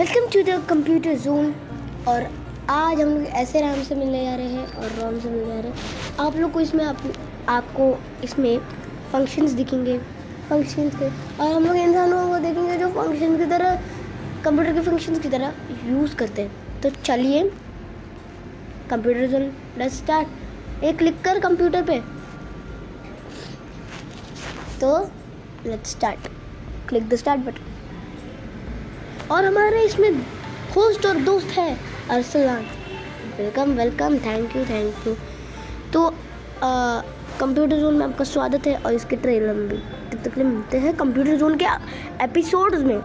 Welcome to the computer zoom और आज हम लोग ऐसे राम से मिलने जा रहे हैं और राम से मिलने जा रहे हैं। आप लोग को इसमें आप, आपको इसमें फ़ंक्शंस दिखेंगे। फ़ंक्शंस के। और हम लोग इंसानों को देखेंगे जो फ़ंक्शन की तरह कंप्यूटर के फ़ंक्शंस की तरह यूज़ करते हैं। तो चलिए कंप्यूटर जूम लेट्स स्टार्ट एक क्लिक कर कंप्यूटर पे। तो let's start click the start button और हमारे इसमें होस्ट और दोस्त है Arsalan. Welcome welcome thank you thank you तो कंप्यूटर जोन में आपका स्वागत है और इसके ट्रेलर में भी। तब तक मिलते हैं कंप्यूटर जोन के एपिसोड्स में।